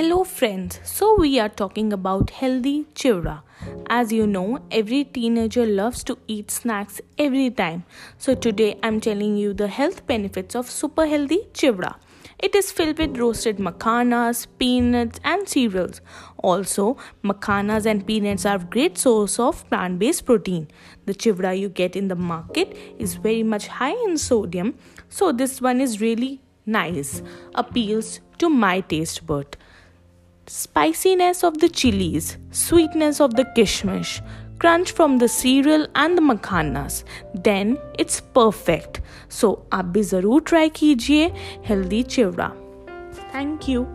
Hello, friends. So, we are talking about healthy chivra. As you know, every teenager loves to eat snacks every time. So, today I'm telling you the health benefits of super healthy chivra. It is filled with roasted makhanas, peanuts, and cereals. Also, makhanas and peanuts are a great source of plant-based protein. The chivra you get in the market is very much high in sodium, so this one is really nice. Appeals to my taste bud spiciness of the chilies, sweetness of the kishmish, crunch from the cereal and the makhanas, then it's perfect. So आप भी ज़रूर try कीजिए healthy chivda thank you